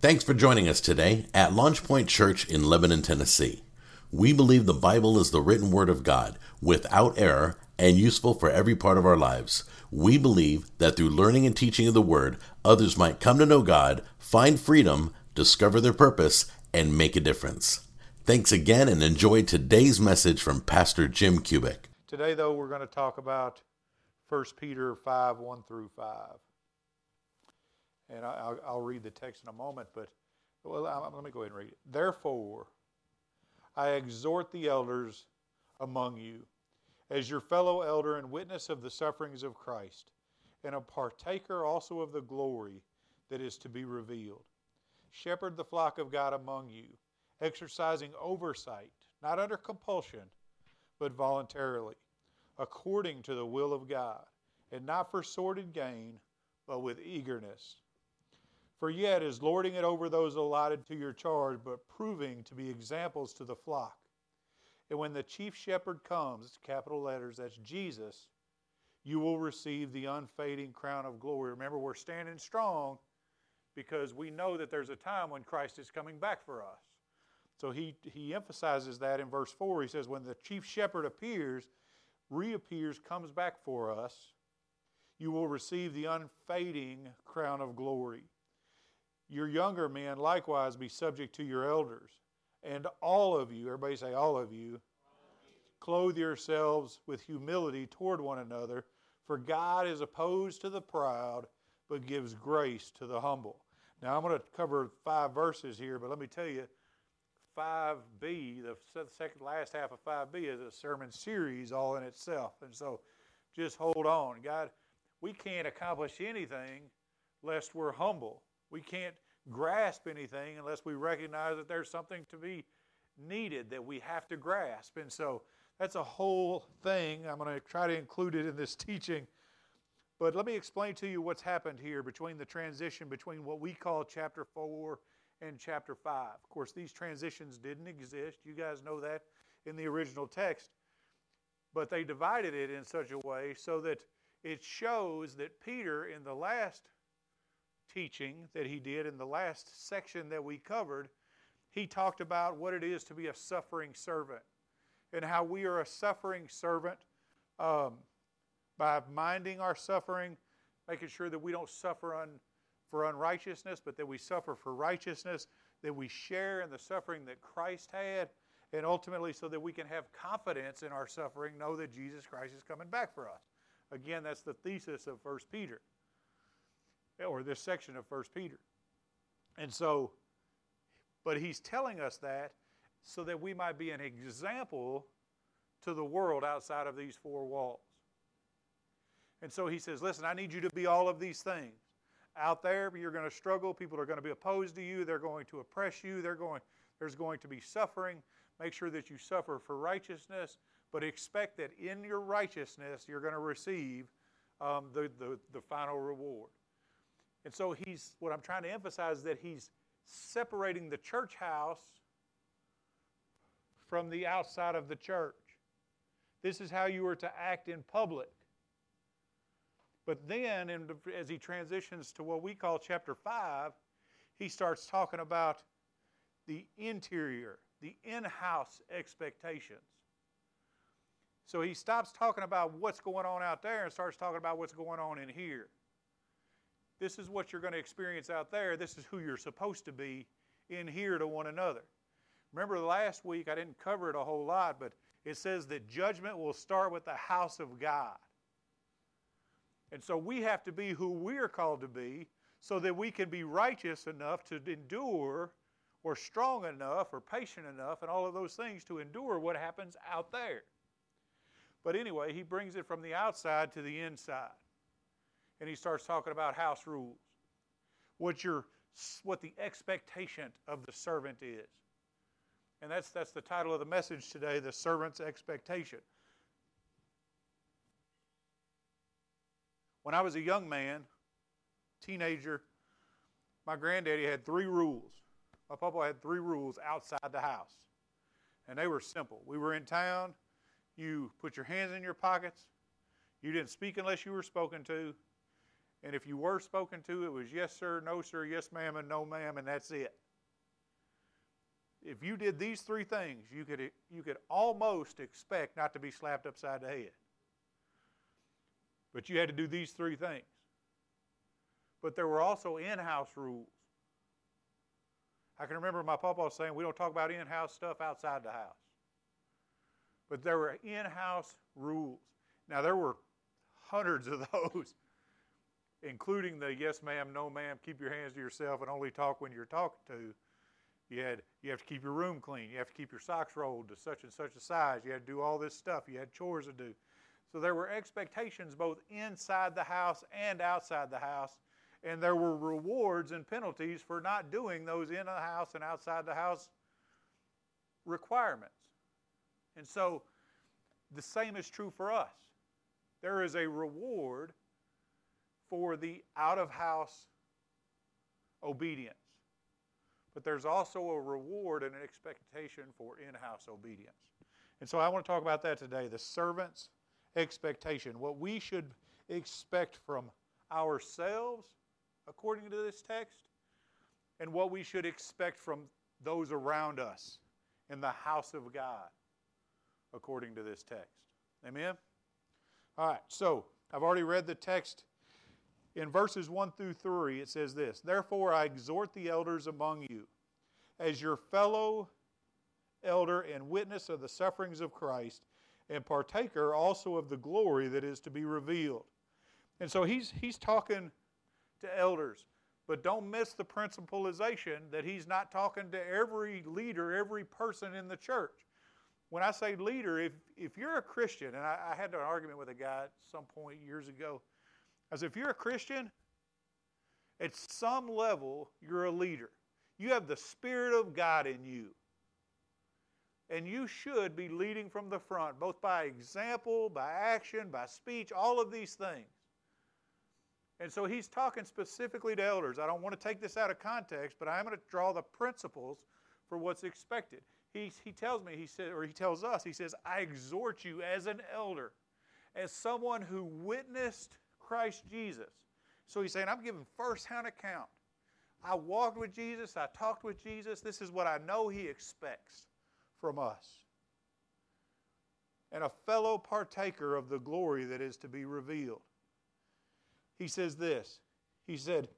Thanks for joining us today at Launch Point Church in Lebanon, Tennessee. We believe the Bible is the written word of God, without error, and useful for every part of our lives. We believe that through learning and teaching of the word, others might come to know God, find freedom, discover their purpose, and make a difference. Thanks again and enjoy today's message from Pastor Jim Cubic. Today, though, we're going to talk about 1 Peter 5 1 through 5 and I, will I'll read the text in a moment, but well, let me go ahead and read it. Therefore, I exhort the elders among you, as your fellow elder and witness of the sufferings of Christ, and a partaker also of the glory that is to be revealed. Shepherd the flock of God among you, exercising oversight, not under compulsion, but voluntarily, according to the will of God, and not for sordid gain, but with eagerness for yet is lording it over those allotted to your charge, but proving to be examples to the flock. And when the chief shepherd comes, it's capital letters, that's Jesus, you will receive the unfading crown of glory. Remember, we're standing strong because we know that there's a time when Christ is coming back for us. So he, he emphasizes that in verse 4. He says, When the chief shepherd appears, reappears, comes back for us, you will receive the unfading crown of glory. Your younger men likewise be subject to your elders. And all of you, everybody say, all of you, clothe yourselves with humility toward one another, for God is opposed to the proud, but gives grace to the humble. Now, I'm going to cover five verses here, but let me tell you, 5b, the second last half of 5b, is a sermon series all in itself. And so just hold on. God, we can't accomplish anything lest we're humble. We can't grasp anything unless we recognize that there's something to be needed that we have to grasp. And so that's a whole thing. I'm going to try to include it in this teaching. But let me explain to you what's happened here between the transition between what we call chapter 4 and chapter 5. Of course, these transitions didn't exist. You guys know that in the original text. But they divided it in such a way so that it shows that Peter, in the last teaching that he did in the last section that we covered, he talked about what it is to be a suffering servant and how we are a suffering servant um, by minding our suffering, making sure that we don't suffer un, for unrighteousness, but that we suffer for righteousness, that we share in the suffering that Christ had, and ultimately so that we can have confidence in our suffering, know that Jesus Christ is coming back for us. Again, that's the thesis of 1 Peter or this section of First Peter. And so, but he's telling us that so that we might be an example to the world outside of these four walls. And so he says, Listen, I need you to be all of these things. Out there, you're going to struggle. People are going to be opposed to you. They're going to oppress you. They're going, there's going to be suffering. Make sure that you suffer for righteousness, but expect that in your righteousness, you're going to receive um, the, the, the final reward. And so he's what I'm trying to emphasize is that he's separating the church house from the outside of the church. This is how you are to act in public. But then, in, as he transitions to what we call chapter 5, he starts talking about the interior, the in house expectations. So he stops talking about what's going on out there and starts talking about what's going on in here. This is what you're going to experience out there. This is who you're supposed to be in here to one another. Remember last week, I didn't cover it a whole lot, but it says that judgment will start with the house of God. And so we have to be who we're called to be so that we can be righteous enough to endure or strong enough or patient enough and all of those things to endure what happens out there. But anyway, he brings it from the outside to the inside and he starts talking about house rules. What your what the expectation of the servant is. And that's that's the title of the message today, the servant's expectation. When I was a young man, teenager, my granddaddy had three rules. My papa had three rules outside the house. And they were simple. We were in town, you put your hands in your pockets, you didn't speak unless you were spoken to, And if you were spoken to, it was yes, sir, no, sir, yes, ma'am, and no, ma'am, and that's it. If you did these three things, you could, you could almost expect not to be slapped upside the head. But you had to do these three things. But there were also in house rules. I can remember my papa saying, We don't talk about in house stuff outside the house. But there were in house rules. Now, there were hundreds of those, including the yes, ma'am, no, ma'am, keep your hands to yourself and only talk when you're talking to. You had you have to keep your room clean. You have to keep your socks rolled to such and such a size. You had to do all this stuff. You had chores to do. So there were expectations both inside the house and outside the house, and there were rewards and penalties for not doing those in the house and outside the house requirements. And so the same is true for us. There is a reward for the out of house obedience. But there's also a reward and an expectation for in house obedience. And so I want to talk about that today the servant's expectation. What we should expect from ourselves, according to this text, and what we should expect from those around us in the house of God, according to this text. Amen? All right, so I've already read the text. In verses 1 through 3, it says this Therefore, I exhort the elders among you, as your fellow elder and witness of the sufferings of Christ, and partaker also of the glory that is to be revealed. And so he's, he's talking to elders, but don't miss the principlization that he's not talking to every leader, every person in the church. When I say leader, if, if you're a Christian, and I, I had an argument with a guy at some point years ago, as if you're a Christian, at some level, you're a leader. You have the Spirit of God in you. And you should be leading from the front, both by example, by action, by speech, all of these things. And so he's talking specifically to elders. I don't want to take this out of context, but I am going to draw the principles for what's expected. He, he tells me, he said, or he tells us, he says, I exhort you as an elder, as someone who witnessed Christ Jesus. So he's saying, I'm giving first-hand account. I walked with Jesus, I talked with Jesus. This is what I know he expects from us. And a fellow partaker of the glory that is to be revealed. He says this He said,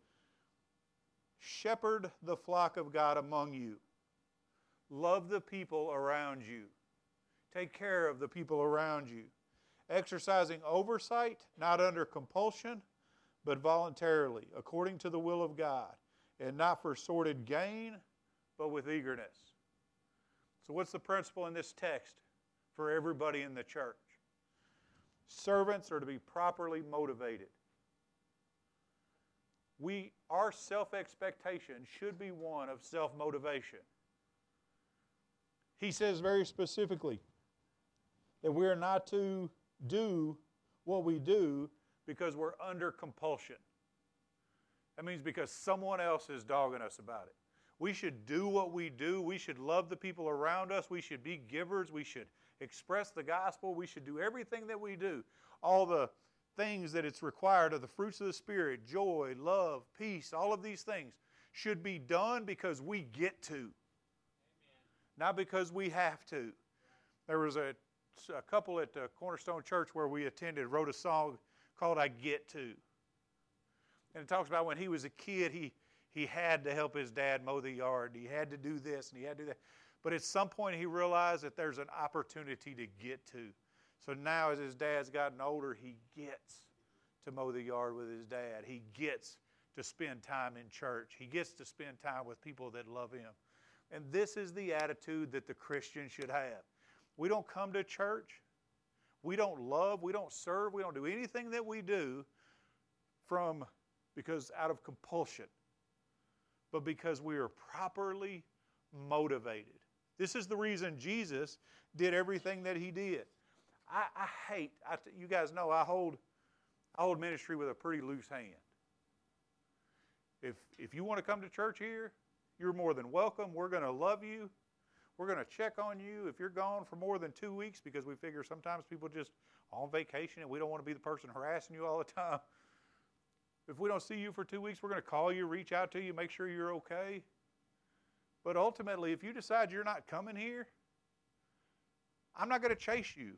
Shepherd the flock of God among you, love the people around you, take care of the people around you, exercising oversight, not under compulsion, but voluntarily, according to the will of God, and not for sordid gain, but with eagerness so, what's the principle in this text for everybody in the church? Servants are to be properly motivated. We, our self expectation should be one of self motivation. He says very specifically that we are not to do what we do because we're under compulsion. That means because someone else is dogging us about it. We should do what we do. We should love the people around us. We should be givers. We should express the gospel. We should do everything that we do. All the things that it's required of the fruits of the Spirit joy, love, peace, all of these things should be done because we get to, Amen. not because we have to. There was a, a couple at uh, Cornerstone Church where we attended wrote a song called I Get To. And it talks about when he was a kid, he he had to help his dad mow the yard. He had to do this and he had to do that. But at some point, he realized that there's an opportunity to get to. So now, as his dad's gotten older, he gets to mow the yard with his dad. He gets to spend time in church. He gets to spend time with people that love him. And this is the attitude that the Christian should have. We don't come to church. We don't love. We don't serve. We don't do anything that we do from because out of compulsion but because we are properly motivated. This is the reason Jesus did everything that he did. I, I hate, I, you guys know I hold, I hold ministry with a pretty loose hand. If, if you want to come to church here, you're more than welcome. We're going to love you. We're going to check on you if you're gone for more than two weeks because we figure sometimes people just on vacation and we don't want to be the person harassing you all the time. If we don't see you for two weeks, we're going to call you, reach out to you, make sure you're okay. But ultimately, if you decide you're not coming here, I'm not going to chase you.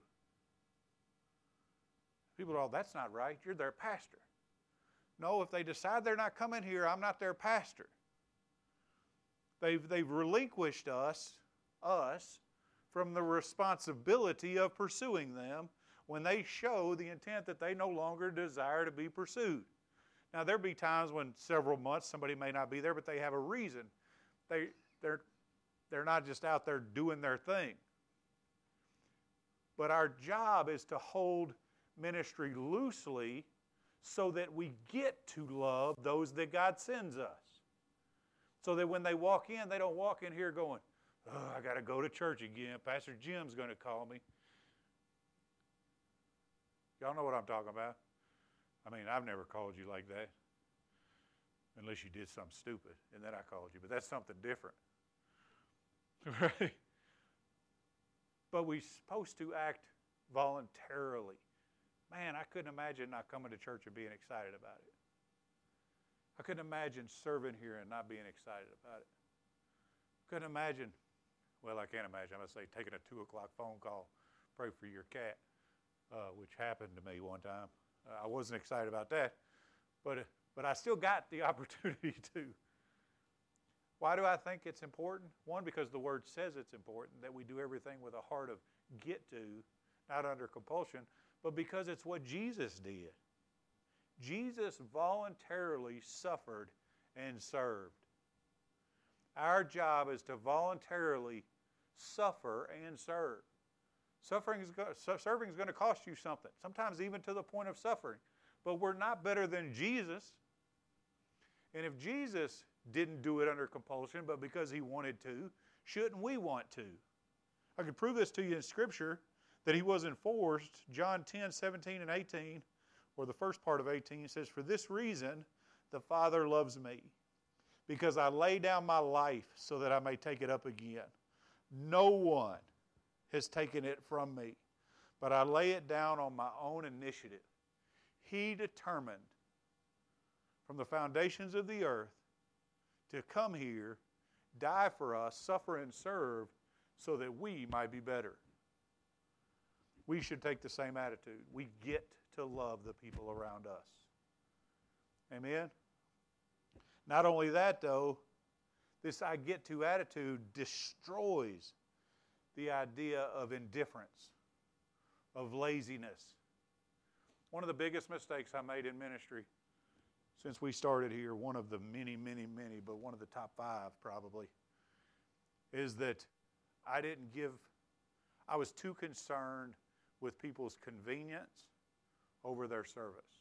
People are all, that's not right. You're their pastor. No, if they decide they're not coming here, I'm not their pastor. They've, they've relinquished us, us, from the responsibility of pursuing them when they show the intent that they no longer desire to be pursued. Now, there'll be times when several months somebody may not be there, but they have a reason. They, they're, they're not just out there doing their thing. But our job is to hold ministry loosely so that we get to love those that God sends us. So that when they walk in, they don't walk in here going, oh, I got to go to church again. Pastor Jim's going to call me. Y'all know what I'm talking about. I mean, I've never called you like that. Unless you did something stupid, and then I called you. But that's something different. Right? But we're supposed to act voluntarily. Man, I couldn't imagine not coming to church and being excited about it. I couldn't imagine serving here and not being excited about it. Couldn't imagine, well, I can't imagine, I'm going to say taking a 2 o'clock phone call, pray for your cat, uh, which happened to me one time. Uh, I wasn't excited about that, but, but I still got the opportunity to. Why do I think it's important? One, because the Word says it's important that we do everything with a heart of get to, not under compulsion, but because it's what Jesus did. Jesus voluntarily suffered and served. Our job is to voluntarily suffer and serve. Suffering is go- serving is going to cost you something, sometimes even to the point of suffering. But we're not better than Jesus. And if Jesus didn't do it under compulsion, but because he wanted to, shouldn't we want to? I could prove this to you in Scripture that he wasn't forced. John 10, 17, and 18, or the first part of 18, says, For this reason the Father loves me, because I lay down my life so that I may take it up again. No one has taken it from me, but I lay it down on my own initiative. He determined from the foundations of the earth to come here, die for us, suffer and serve so that we might be better. We should take the same attitude. We get to love the people around us. Amen? Not only that, though, this I get to attitude destroys the idea of indifference, of laziness. One of the biggest mistakes I made in ministry since we started here, one of the many, many, many, but one of the top five probably, is that I didn't give, I was too concerned with people's convenience over their service.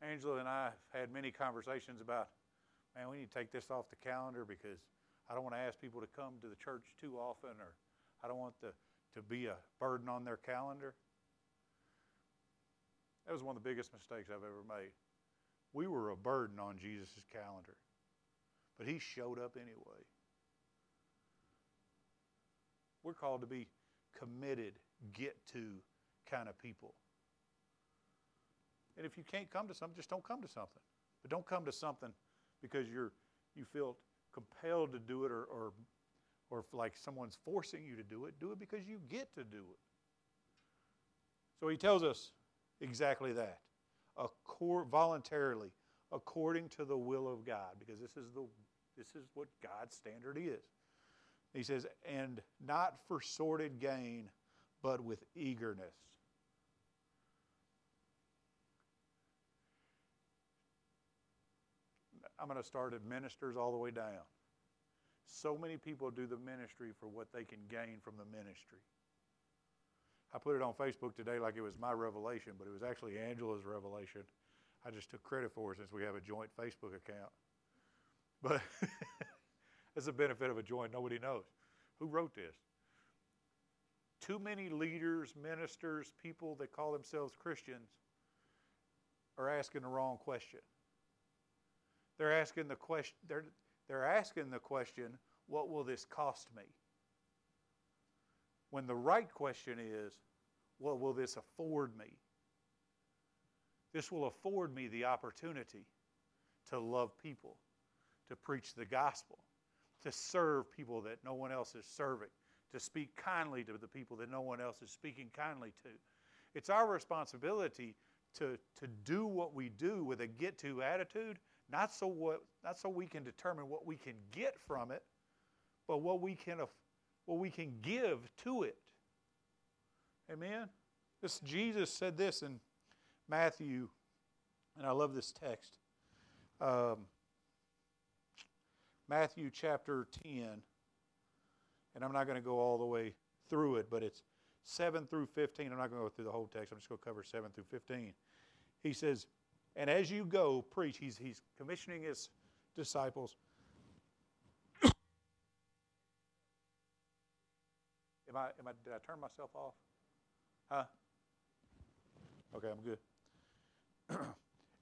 Angela and I have had many conversations about, man, we need to take this off the calendar because I don't want to ask people to come to the church too often, or I don't want the, to be a burden on their calendar. That was one of the biggest mistakes I've ever made. We were a burden on Jesus' calendar, but he showed up anyway. We're called to be committed, get to kind of people. And if you can't come to something, just don't come to something. But don't come to something because you're you feel compelled to do it or, or, or like someone's forcing you to do it. Do it because you get to do it. So he tells us exactly that. Voluntarily, according to the will of God, because this is, the, this is what God's standard is. He says, and not for sordid gain, but with eagerness. I'm going to start at ministers all the way down. So many people do the ministry for what they can gain from the ministry. I put it on Facebook today like it was my revelation, but it was actually Angela's revelation. I just took credit for it since we have a joint Facebook account. But it's the benefit of a joint, nobody knows. Who wrote this? Too many leaders, ministers, people that call themselves Christians are asking the wrong question. They're asking the question, they're, they're asking the question, what will this cost me? When the right question is, what will this afford me? This will afford me the opportunity to love people, to preach the gospel, to serve people that no one else is serving, to speak kindly to the people that no one else is speaking kindly to. It's our responsibility to, to do what we do with a get to attitude, not so, what, not so we can determine what we can get from it, but what we can, what we can give to it. Amen? This, Jesus said this in Matthew, and I love this text. Um, Matthew chapter 10, and I'm not going to go all the way through it, but it's 7 through 15. I'm not going to go through the whole text. I'm just going to cover 7 through 15. He says, And as you go, preach. He's, he's commissioning his disciples. am I, am I, did I turn myself off? Huh? Okay, I'm good.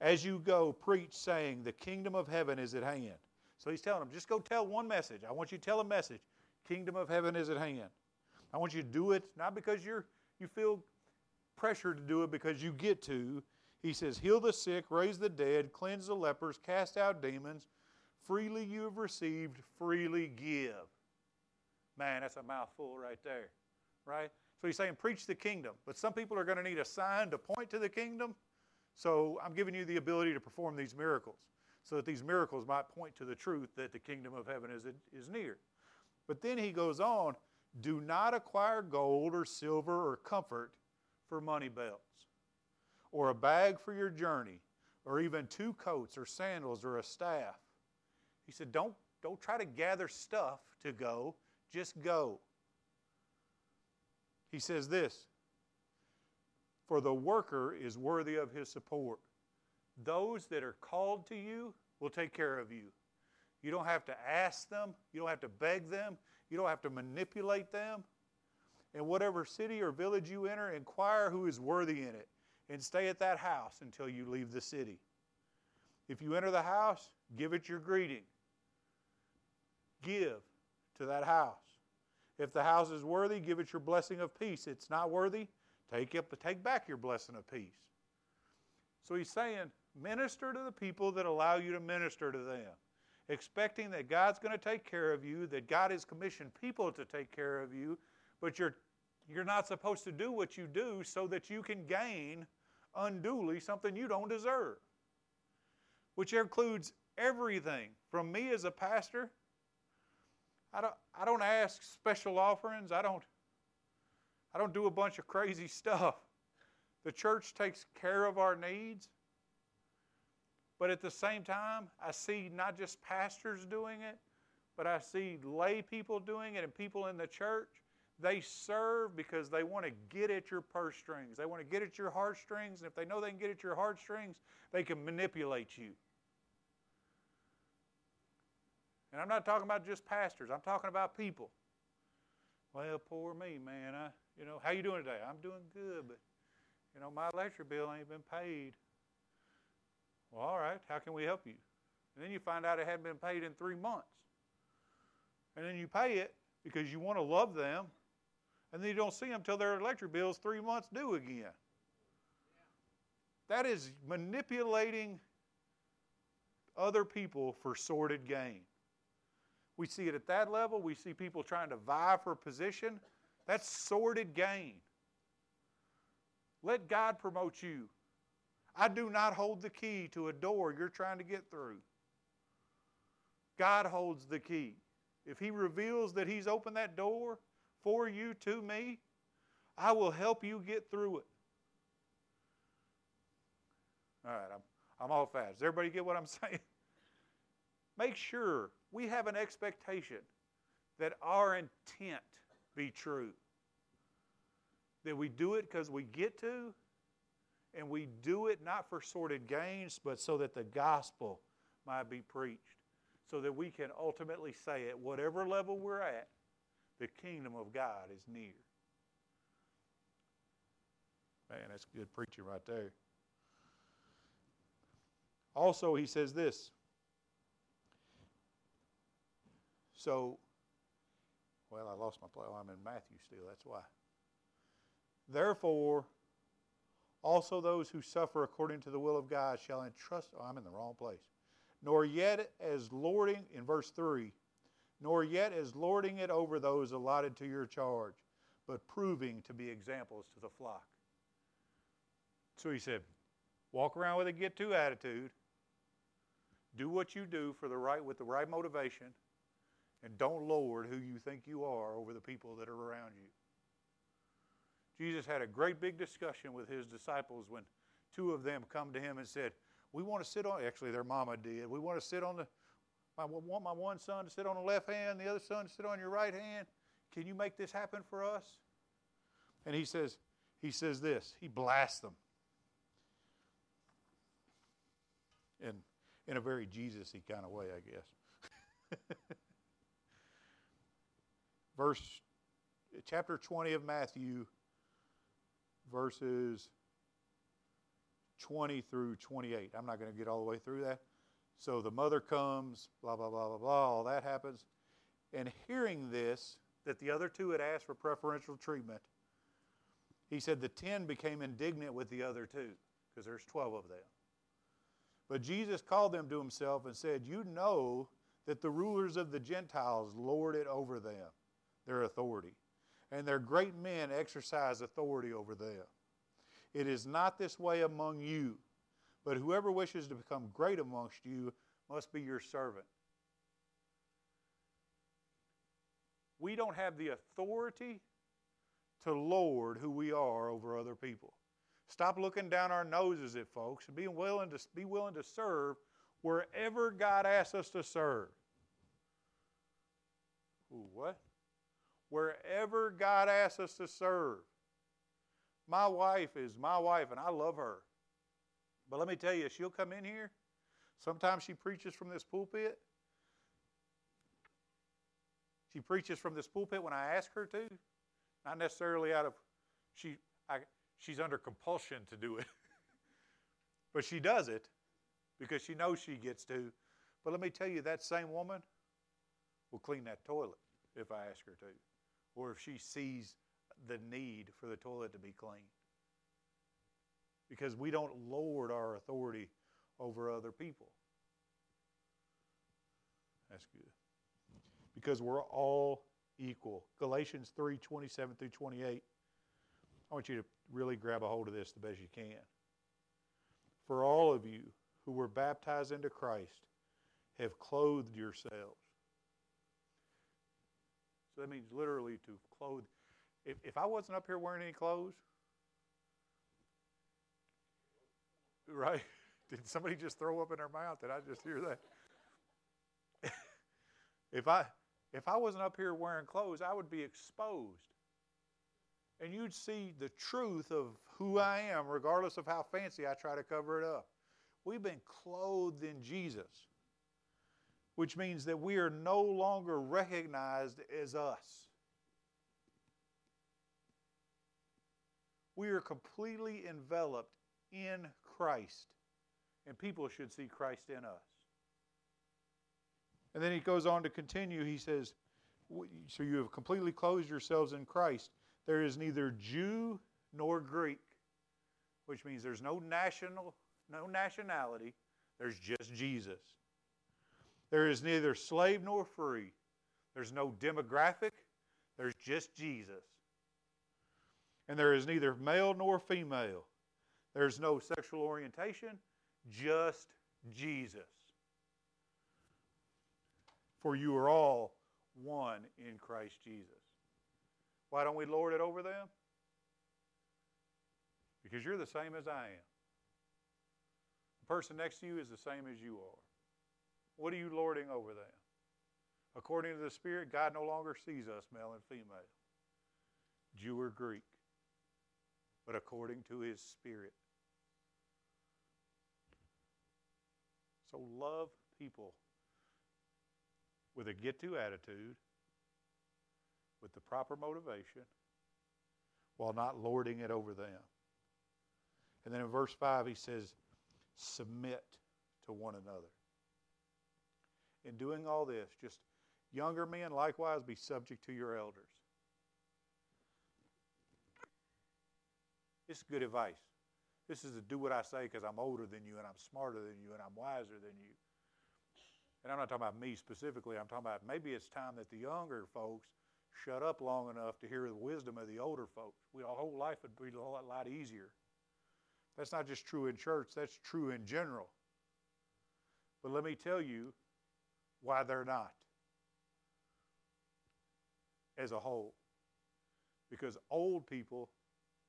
as you go, preach, saying, The kingdom of heaven is at hand. So he's telling them, just go tell one message. I want you to tell a message. Kingdom of heaven is at hand. I want you to do it not because you're you feel pressure to do it because you get to. He says, Heal the sick, raise the dead, cleanse the lepers, cast out demons. Freely you have received, freely give. Man, that's a mouthful right there, right? So he's saying, preach the kingdom. But some people are going to need a sign to point to the kingdom. So I'm giving you the ability to perform these miracles so that these miracles might point to the truth that the kingdom of heaven is, is near. But then he goes on do not acquire gold or silver or comfort for money belts, or a bag for your journey, or even two coats or sandals or a staff. He said, Don't, don't try to gather stuff to go, just go. He says this For the worker is worthy of his support. Those that are called to you will take care of you. You don't have to ask them, you don't have to beg them, you don't have to manipulate them. In whatever city or village you enter, inquire who is worthy in it and stay at that house until you leave the city. If you enter the house, give it your greeting. Give to that house. If the house is worthy, give it your blessing of peace. It's not worthy, take, it, take back your blessing of peace. So he's saying, minister to the people that allow you to minister to them expecting that God's going to take care of you, that God has commissioned people to take care of you, but you're, you're not supposed to do what you do so that you can gain unduly something you don't deserve, which includes everything from me as a pastor. I don't, I don't ask special offerings. I don't, I don't do a bunch of crazy stuff. The church takes care of our needs. But at the same time, I see not just pastors doing it, but I see lay people doing it and people in the church. They serve because they want to get at your purse strings. They want to get at your heartstrings. And if they know they can get at your heartstrings, they can manipulate you. And I'm not talking about just pastors. I'm talking about people. Well, poor me, man. I, you know, how you doing today? I'm doing good, but you know, my electric bill ain't been paid. Well, all right, how can we help you? And then you find out it hadn't been paid in three months. And then you pay it because you want to love them, and then you don't see them till their electric bill's three months due again. That is manipulating other people for sordid gain. We see it at that level. We see people trying to vie for position. That's sordid gain. Let God promote you. I do not hold the key to a door you're trying to get through. God holds the key. If He reveals that He's opened that door for you to me, I will help you get through it. All right, I'm, I'm all fast. Does everybody get what I'm saying? Make sure we have an expectation that our intent be true. That we do it because we get to, and we do it not for sordid gains, but so that the gospel might be preached, so that we can ultimately say at whatever level we're at, the kingdom of God is near. Man, that's good preaching right there. Also, he says this. So, well, I lost my place. I'm in Matthew still, that's why. Therefore, Also, those who suffer according to the will of God shall entrust. Oh, I'm in the wrong place. Nor yet as lording, in verse 3, nor yet as lording it over those allotted to your charge, but proving to be examples to the flock. So he said, walk around with a get to attitude. Do what you do for the right with the right motivation, and don't lord who you think you are over the people that are around you. Jesus had a great big discussion with his disciples when two of them come to him and said, We want to sit on, actually, their mama did. We want to sit on the, I want my one son to sit on the left hand, the other son to sit on your right hand. Can you make this happen for us? And he says, he says this, he blasts them. In, in a very Jesus y kind of way, I guess. Verse, chapter 20 of Matthew, verses 20 through 28. I'm not going to get all the way through that. So the mother comes, blah, blah, blah, blah, blah, all that happens. And hearing this, that the other two had asked for preferential treatment, he said the ten became indignant with the other two, because there's 12 of them. But Jesus called them to himself and said, You know that the rulers of the Gentiles lord it over them, their authority and their great men exercise authority over them. It is not this way among you, but whoever wishes to become great amongst you must be your servant. We don't have the authority to lord who we are over other people. Stop looking down our noses at folks and be willing to be willing to serve wherever God asks us to serve. Ooh, what? wherever God asks us to serve. My wife is my wife, and I love her. But let me tell you, she'll come in here. Sometimes she preaches from this pulpit. She preaches from this pulpit when I ask her to, not necessarily out of she. I, she's under compulsion to do it, but she does it because she knows she gets to. But let me tell you, that same woman will clean that toilet if I ask her to or if she sees the need for the toilet to be clean. Because we don't lord our authority over other people. That's good. Because we're all equal. Galatians 3 27 through 28. I want you to really grab a hold of this the best you can. For all of you who were baptized into Christ have clothed yourselves so that means literally to clothe. If, if I wasn't up here wearing any clothes, right? Did somebody just throw up in their mouth? Did I just hear that? if I if I wasn't up here wearing clothes, I would be exposed. And you'd see the truth of who I am, regardless of how fancy I try to cover it up. We've been clothed in Jesus which means that we are no longer recognized as us. We are completely enveloped in Christ, and people should see Christ in us. And then he goes on to continue. He says, So you have completely closed yourselves in Christ. There is neither Jew nor Greek, which means there's no national, no nationality. There's just Jesus. There is neither slave nor free. There's no demographic. There's just Jesus. And there is neither male nor female. There's no sexual orientation, just Jesus. For you are all one in Christ Jesus. Why don't we lord it over them? Because you're the same as I am. The person next to you is the same as you are. What are you lording over them? According to the Spirit, God no longer sees us male and female, Jew or Greek, but according to His Spirit. So love people with a get to attitude, with the proper motivation, while not lording it over them. And then in verse 5, he says, submit to one another in doing all this, just younger men likewise be subject to your elders. It's good advice. This is to do what I say because I'm older than you and I'm smarter than you and I'm wiser than you. And I'm not talking about me specifically. I'm talking about maybe it's time that the younger folks shut up long enough to hear the wisdom of the older folks. We, our whole life would be a lot, lot easier. That's not just true in church, that's true in general. But let me tell you why they're not as a whole. Because old people,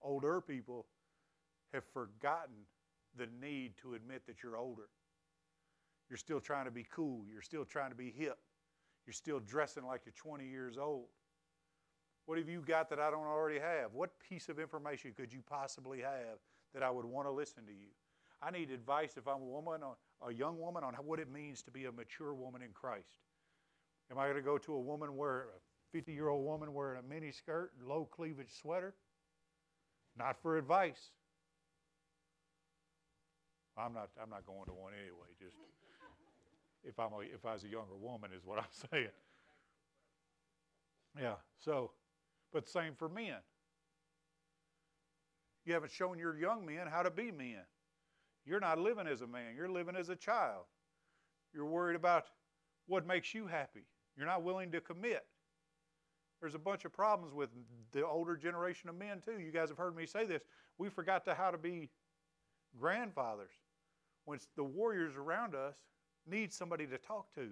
older people, have forgotten the need to admit that you're older. You're still trying to be cool. You're still trying to be hip. You're still dressing like you're 20 years old. What have you got that I don't already have? What piece of information could you possibly have that I would want to listen to you? I need advice if I'm a woman, uh, a young woman, on what it means to be a mature woman in Christ. Am I going to go to a woman where a 50 year old woman wearing a mini skirt low cleavage sweater? Not for advice. I'm not, I'm not going to one anyway, just if, I'm a, if I was a younger woman, is what I'm saying. Yeah, so, but same for men. You haven't shown your young men how to be men. You're not living as a man, you're living as a child. You're worried about what makes you happy. You're not willing to commit. There's a bunch of problems with the older generation of men, too. You guys have heard me say this. We forgot to how to be grandfathers when the warriors around us need somebody to talk to.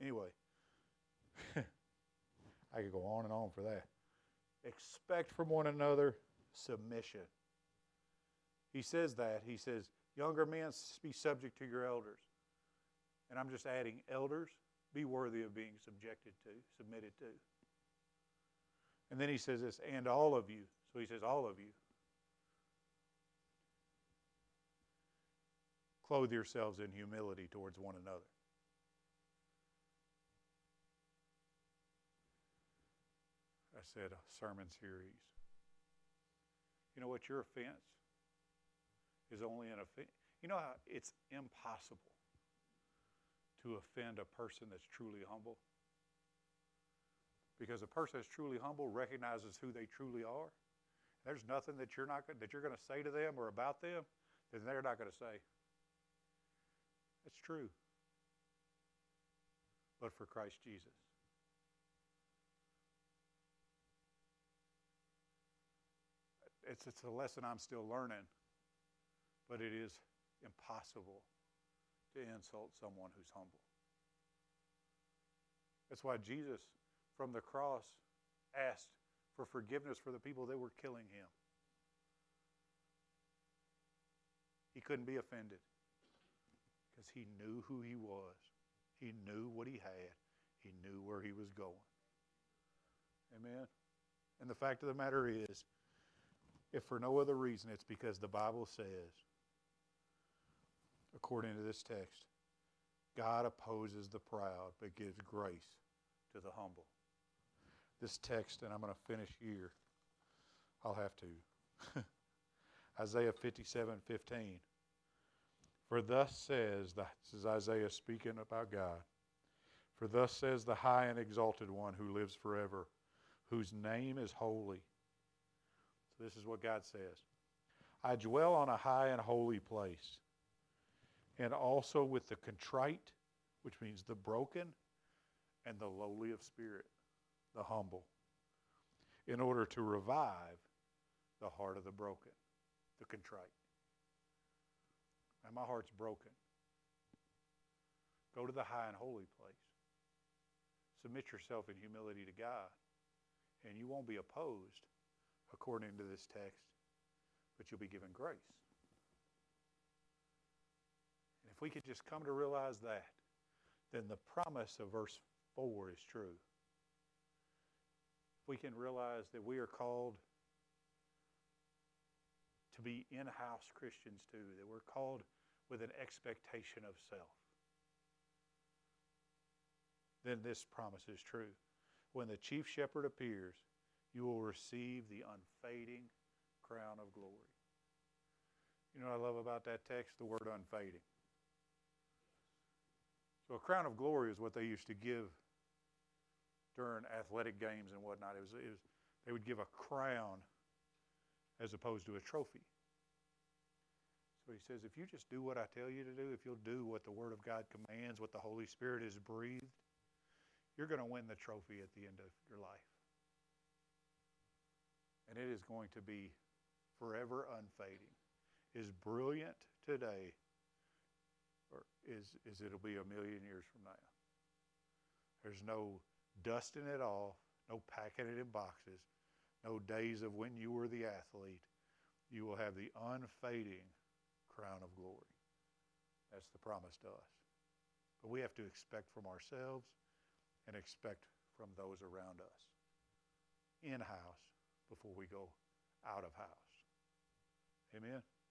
Anyway, I could go on and on for that. Expect from one another submission. He says that. He says, Younger men, be subject to your elders. And I'm just adding, elders, be worthy of being subjected to, submitted to. And then he says this, and all of you. So he says, all of you. Clothe yourselves in humility towards one another. I said a sermon series. You know what? Your offense is only an offense. You know how it's impossible to offend a person that's truly humble? Because a person that's truly humble recognizes who they truly are. There's nothing that you're not that you're going to say to them or about them that they're not going to say. That's true. But for Christ Jesus. It's, it's a lesson I'm still learning, but it is impossible to insult someone who's humble. That's why Jesus, from the cross, asked for forgiveness for the people that were killing him. He couldn't be offended because he knew who he was. He knew what he had. He knew where he was going. Amen. And the fact of the matter is, if for no other reason, it's because the Bible says, according to this text, God opposes the proud but gives grace to the humble. This text, and I'm going to finish here. I'll have to. Isaiah 57 15. For thus says, this is Isaiah speaking about God. For thus says the high and exalted one who lives forever, whose name is holy. So this is what God says I dwell on a high and holy place, and also with the contrite, which means the broken, and the lowly of spirit, the humble, in order to revive the heart of the broken, the contrite. And my heart's broken. Go to the high and holy place. Submit yourself in humility to God, and you won't be opposed according to this text, but you'll be given grace. And if we could just come to realize that, then the promise of verse 4 is true. If we can realize that we are called to be in house Christians too, that we're called with an expectation of self, then this promise is true. When the chief shepherd appears, you will receive the unfading crown of glory. You know what I love about that text? The word unfading. So, a crown of glory is what they used to give during athletic games and whatnot. It was, it was, they would give a crown as opposed to a trophy. So he says, if you just do what I tell you to do, if you'll do what the Word of God commands, what the Holy Spirit has breathed, you're going to win the trophy at the end of your life. And it is going to be forever unfading. Is brilliant today, or is, is it'll be a million years from now. There's no dusting it off, no packing it in boxes, no days of when you were the athlete. You will have the unfading crown of glory. That's the promise to us. But we have to expect from ourselves and expect from those around us in house before we go out of house. Amen.